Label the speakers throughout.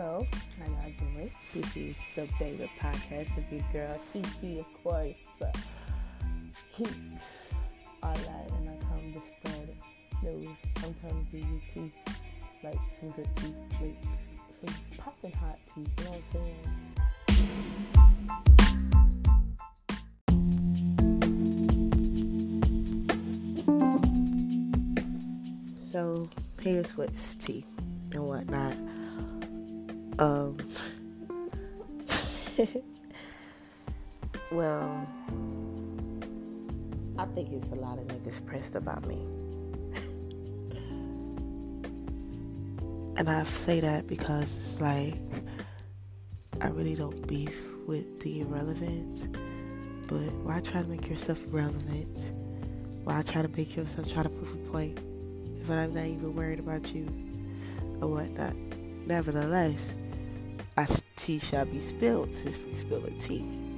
Speaker 1: Hello, how y'all doing? This is the Beta Podcast of your girl Kiki, of course. Uh, Keeks online, and I come to spread news. Sometimes do you tea, like some good tea, like some popping hot tea. You know what I'm saying? So, here's what's tea and whatnot. Um, well, I think it's a lot of niggas pressed about me. and I say that because it's like, I really don't beef with the irrelevant, but why try to make yourself relevant? Why try to make yourself try to prove a point if I'm not even worried about you or whatnot? Nevertheless, our tea shall be spilled since we spill a tea.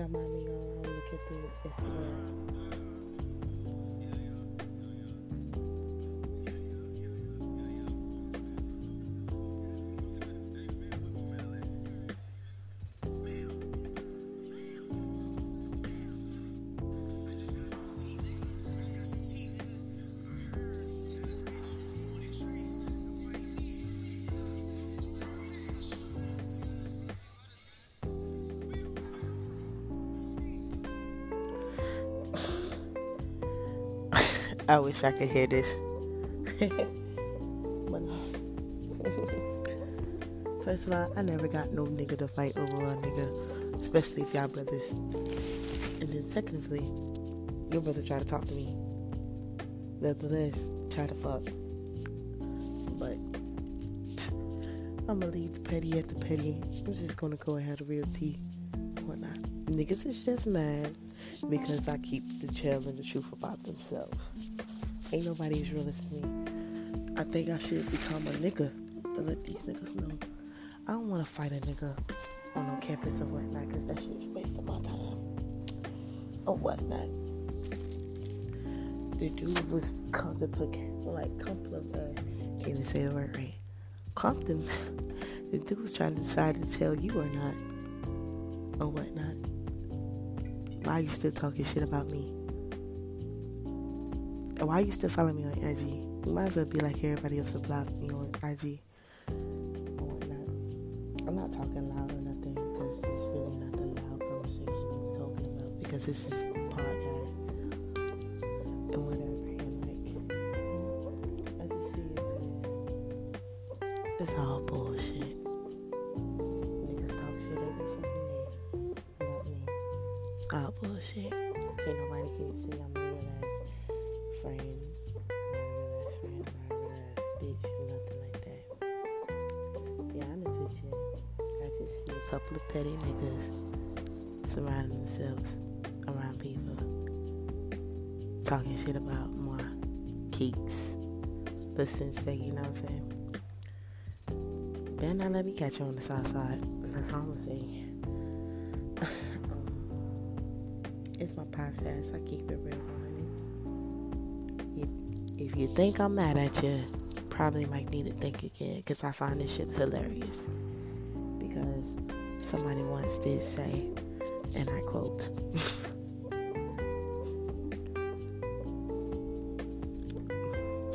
Speaker 1: Don't mind me, y'all. I'm looking through Instagram. I wish I could hear this. First of all, I never got no nigga to fight over a nigga, especially if y'all brothers. And then secondly, your brother tried to talk to me. Nevertheless, try to fuck. But I'ma leave the petty at the petty. I'm just gonna go ahead and have the real tea. Whatnot. Niggas is just mad because I keep the chill the truth about themselves. Ain't nobody as real as me. I think I should become a nigga to let these niggas know. I don't want to fight a nigga on no campus or whatnot because that shit's wasting my time. Or whatnot. The dude was contemplating, like, compliment, uh, can't even say the word right. Compton. the dude was trying to decide to tell you or not. Or whatnot. Why are you still talking shit about me? Why are you still following me on IG? You might as well be like everybody else and block me on IG. I'm not talking loud or nothing because it's really not the loud conversation I'm talking about because this is podcast and whatever. And like, I just see it as it's all bullshit. All bullshit. Can't nobody can say I'm a real ass friend. A real ass friend. A real ass bitch nothing like that. Be honest with you. I just see a couple of petty niggas surrounding themselves around people. Talking shit about my keeks. The sensei, you know what I'm saying? Better not let me catch you on the south side. That's all I'm say. um, it's my process. I keep it real, honey. If you think I'm mad at you, probably might need to think again because I find this shit hilarious. Because somebody once did say, and I quote,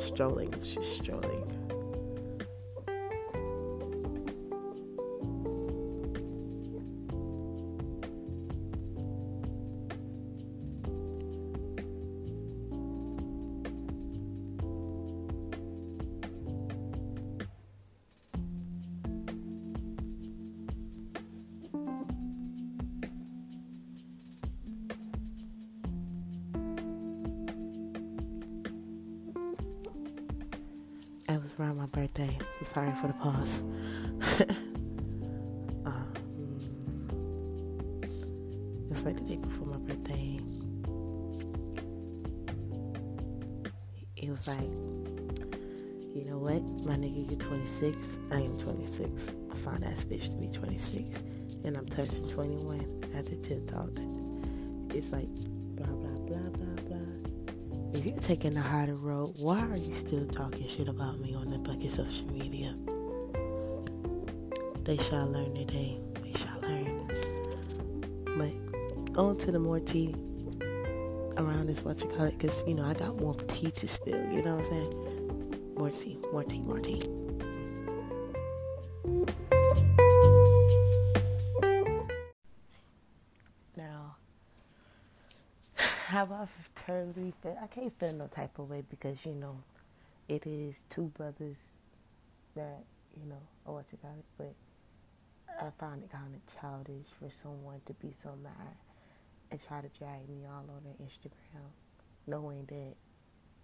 Speaker 1: strolling, she's strolling. around my birthday. I'm sorry for the pause. um, it's like the day before my birthday. It was like, you know what, my nigga, you're 26. I am 26. I found that bitch to be 26, and I'm touching 21 at the tip. It's like you're taking the harder road, why are you still talking shit about me on the fucking social media? They shall learn today. They shall learn. But on to the more tea around this what you call it because you know I got more tea to spill. You know what I'm saying? More tea, more tea, more tea. I feel? I can't feel no type of way because you know it is two brothers that you know or what you got it, but I find it kind of childish for someone to be so mad and try to drag me all their Instagram, knowing that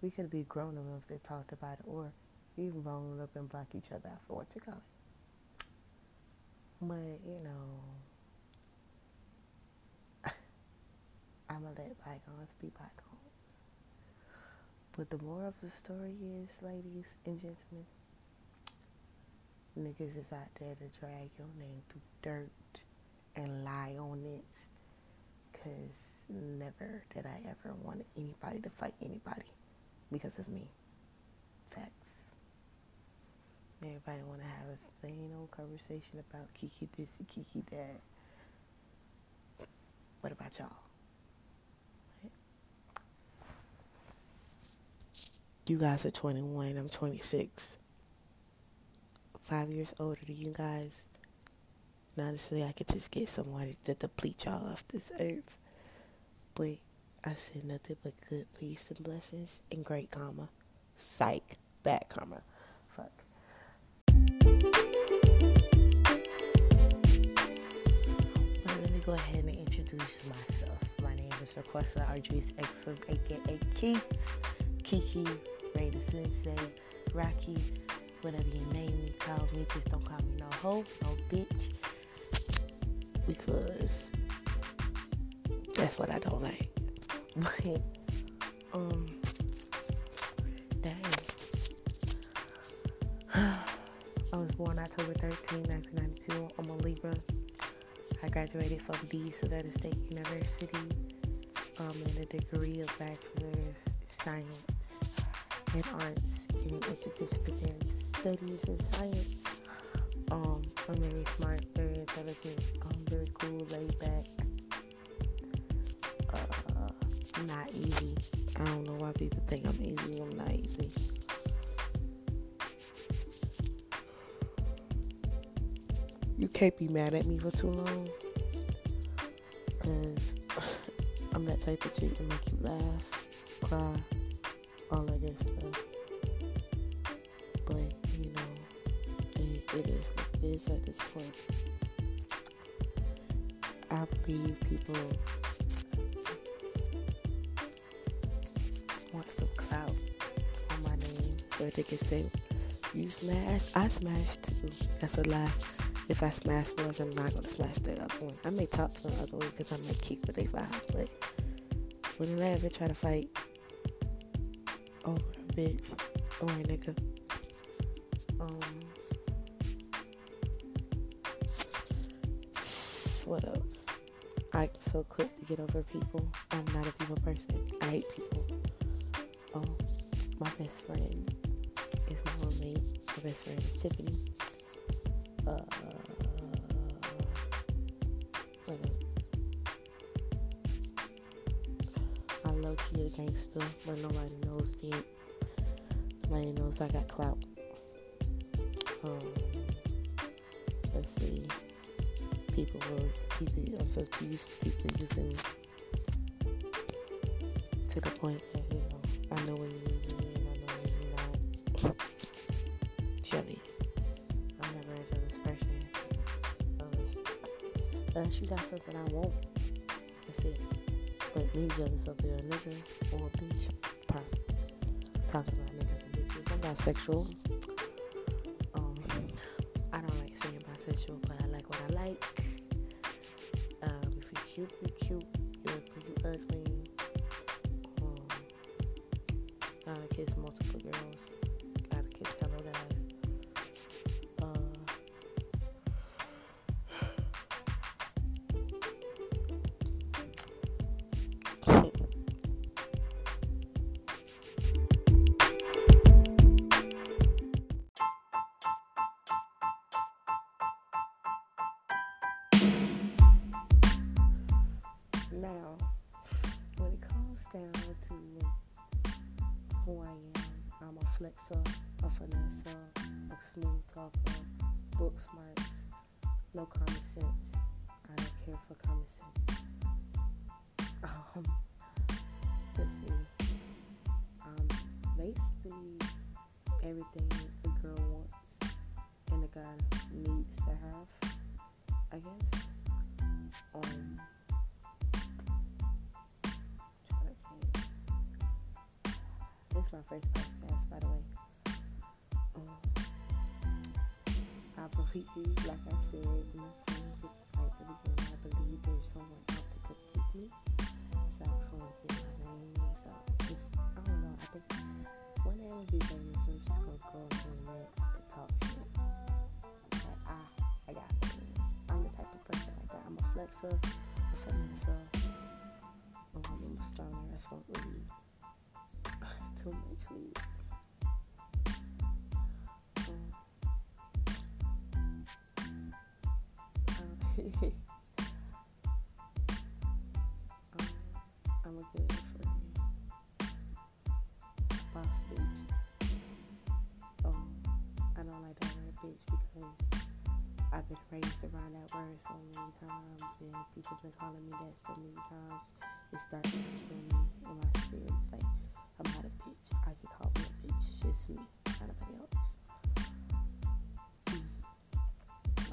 Speaker 1: we could be grown enough to talk about it, or even grown up and block each other after what you call it. But you know, I'ma let bygones be bygones. But the moral of the story is, ladies and gentlemen, niggas is out there to drag your name through dirt and lie on it because never did I ever want anybody to fight anybody because of me. Facts. Everybody want to have a plain old conversation about Kiki this and Kiki that. What about y'all? You guys are 21, I'm 26. Five years older than you guys and honestly, I could just get somebody to deplete y'all off this earth. But I said nothing but good peace and blessings and great karma. Psych. Bad karma. Fuck. But let me go ahead and introduce myself. My name is Requesta Ardris Exum, aka Keats, Kiki, Raider Sensei, Rocky, whatever your name you call me. Just don't call me no hoe, no bitch because that's what I don't like. But um dang. I was born October 13, 1992. I'm a Libra. I graduated from D. Savannah State University um, in a degree of Bachelor's Science and Arts in Interdisciplinary Studies and Science. Um, I'm very smart, very intelligent, um, very cool, laid back. Uh, not easy. I don't know why people think I'm easy. I'm not easy. You can't be mad at me for too long. Because I'm that type of chick to make you laugh, cry, all that good stuff. But, you know, it, it is what it is at this point. I believe people want some clout on my name so they can say, You smashed, I smashed too. That's a lie. If I smash once, I'm not gonna smash the other one. I may talk to the other one because I may kick what they vibe, but when I ever try to fight over a bitch or a nigga, um, what else? I'm so quick to get over people. I'm not a people person. I hate people. Um, my best friend is my roommate. My best friend is Tiffany. Uh, gangster, but nobody knows it. Nobody knows I got clout. Um, let's see people will people I'm so used to people using me to the point that you know I know when you're using me and I know when you're not jealous. I'm never a jealous person. Unless, unless you got something I want. That's it. Me jealous of a nigga or a bitch person. Talking about niggas and bitches. I'm not sexual. Um I don't like saying bisexual, but I like what I like. Um, if you're cute, you're cute. You ugly, you ugly. Um, don't kiss multiple girls. Gotta kiss fellow guys. Who I am, I'm a flexer, a finesser, a smooth talker, book smarts, no common sense. I don't care for common sense. Um, let's see. Um, basically everything a girl wants and a guy needs to have, I guess. Um, my first podcast, by the way. Um, I completely, like I said, in the beginning, like beginning, I believe there's someone out there to get me. So someone get my name. So it's, I don't know. I think one day I'm gonna be famous. I'm just gonna go and the talk shit. Like I, I got this. I'm the type of person like that. I'm a flexer, a feminist, um, I'm a stoner. That's what really too much weed. Um, um, I'm a good friend. Boss bitch. Um, I don't like that word bitch because I've been raised around that word so many times and people been calling me that so many times. It starts to kill me in my spirit. It's like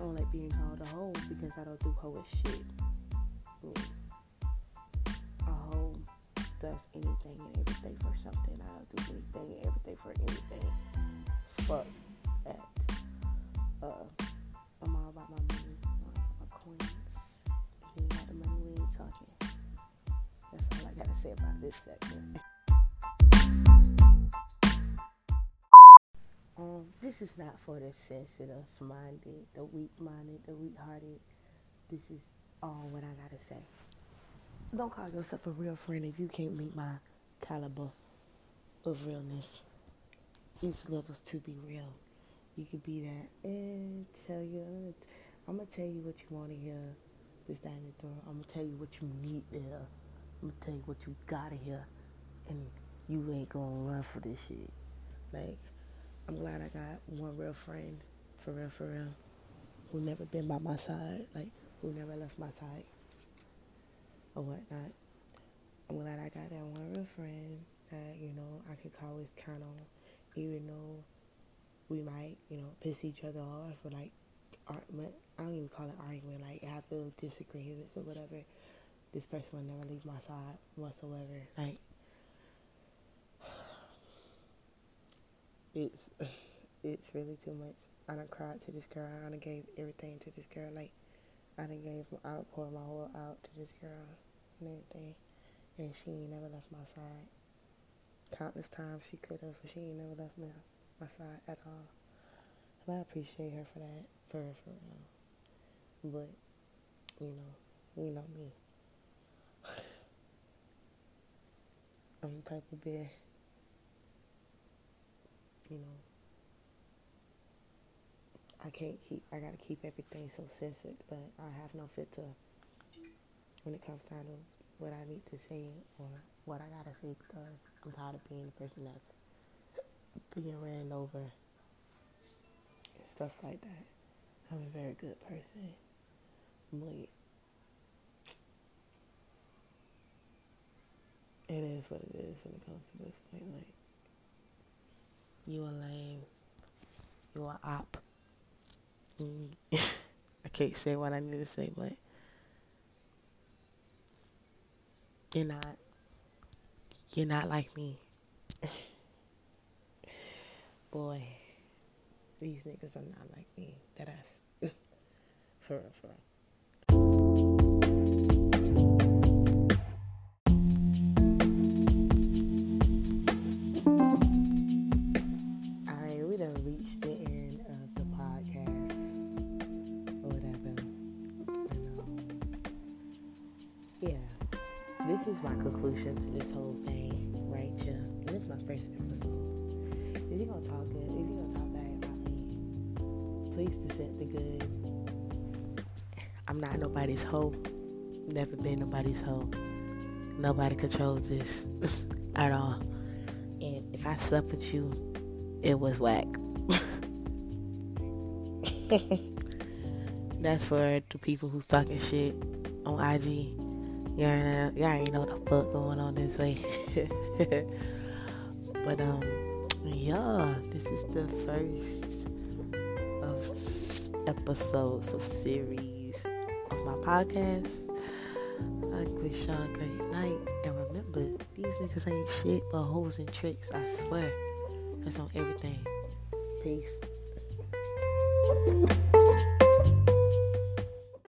Speaker 1: I don't like being called a hoe because I don't do hoe shit. Mm. A hoe does anything and everything for something. I don't do anything and everything for anything. Fuck that. Uh, I'm all about my money, my coins. If you ain't got the money, we ain't talking. That's all I gotta say about this segment. This is not for the sensitive minded, the weak minded, the weak hearted. This is all what I gotta say. Don't call yourself a real friend if you can't meet my caliber of realness. It's levels to be real. You could be that and tell you, I'm gonna tell you what you want to hear. This, that, and. I'm gonna tell you what you need to hear. I'm gonna tell you what you gotta hear, and you ain't gonna run for this shit. Like, I'm glad I got one real friend, for real, for real, who never been by my side, like who never left my side or whatnot. I'm glad I got that one real friend that you know I could always count on, even though we might you know piss each other off or like argument. I don't even call it argument. Like have little disagreements or whatever. This person will never leave my side whatsoever. Like it's it's really too much. I done cried to this girl. I done gave everything to this girl. Like I done gave I done poured my whole out to this girl and everything, and she ain't never left my side. Countless times she could have, but she ain't never left me my side at all. And I appreciate her for that, for her, for real. But you know, you know me. I'm the type of bitch you know, I can't keep, I gotta keep everything so censored, but I have no filter when it comes down to what I need to say or what I gotta say because I'm tired of being the person that's being ran over and stuff like that. I'm a very good person, but it is what it is when it comes to this point, like. You a lame. You are. Mm. I can't say what I need to say, but you're not. You're not like me. Boy, these niggas are not like me. That ass. for real, for real. Solution to this whole thing right here. And this is my first episode. If you're gonna talk good, if you're gonna talk bad about me, please present the good. I'm not nobody's hoe. Never been nobody's hoe. Nobody controls this at all. And if I slept with you, it was whack. That's for the people who's talking shit on IG. Y'all, y'all ain't know what the fuck going on this way. but um, yeah, this is the first of episodes of series of my podcast. I wish y'all a great night. And remember, these niggas ain't shit but hoes and tricks. I swear. That's on everything. Peace.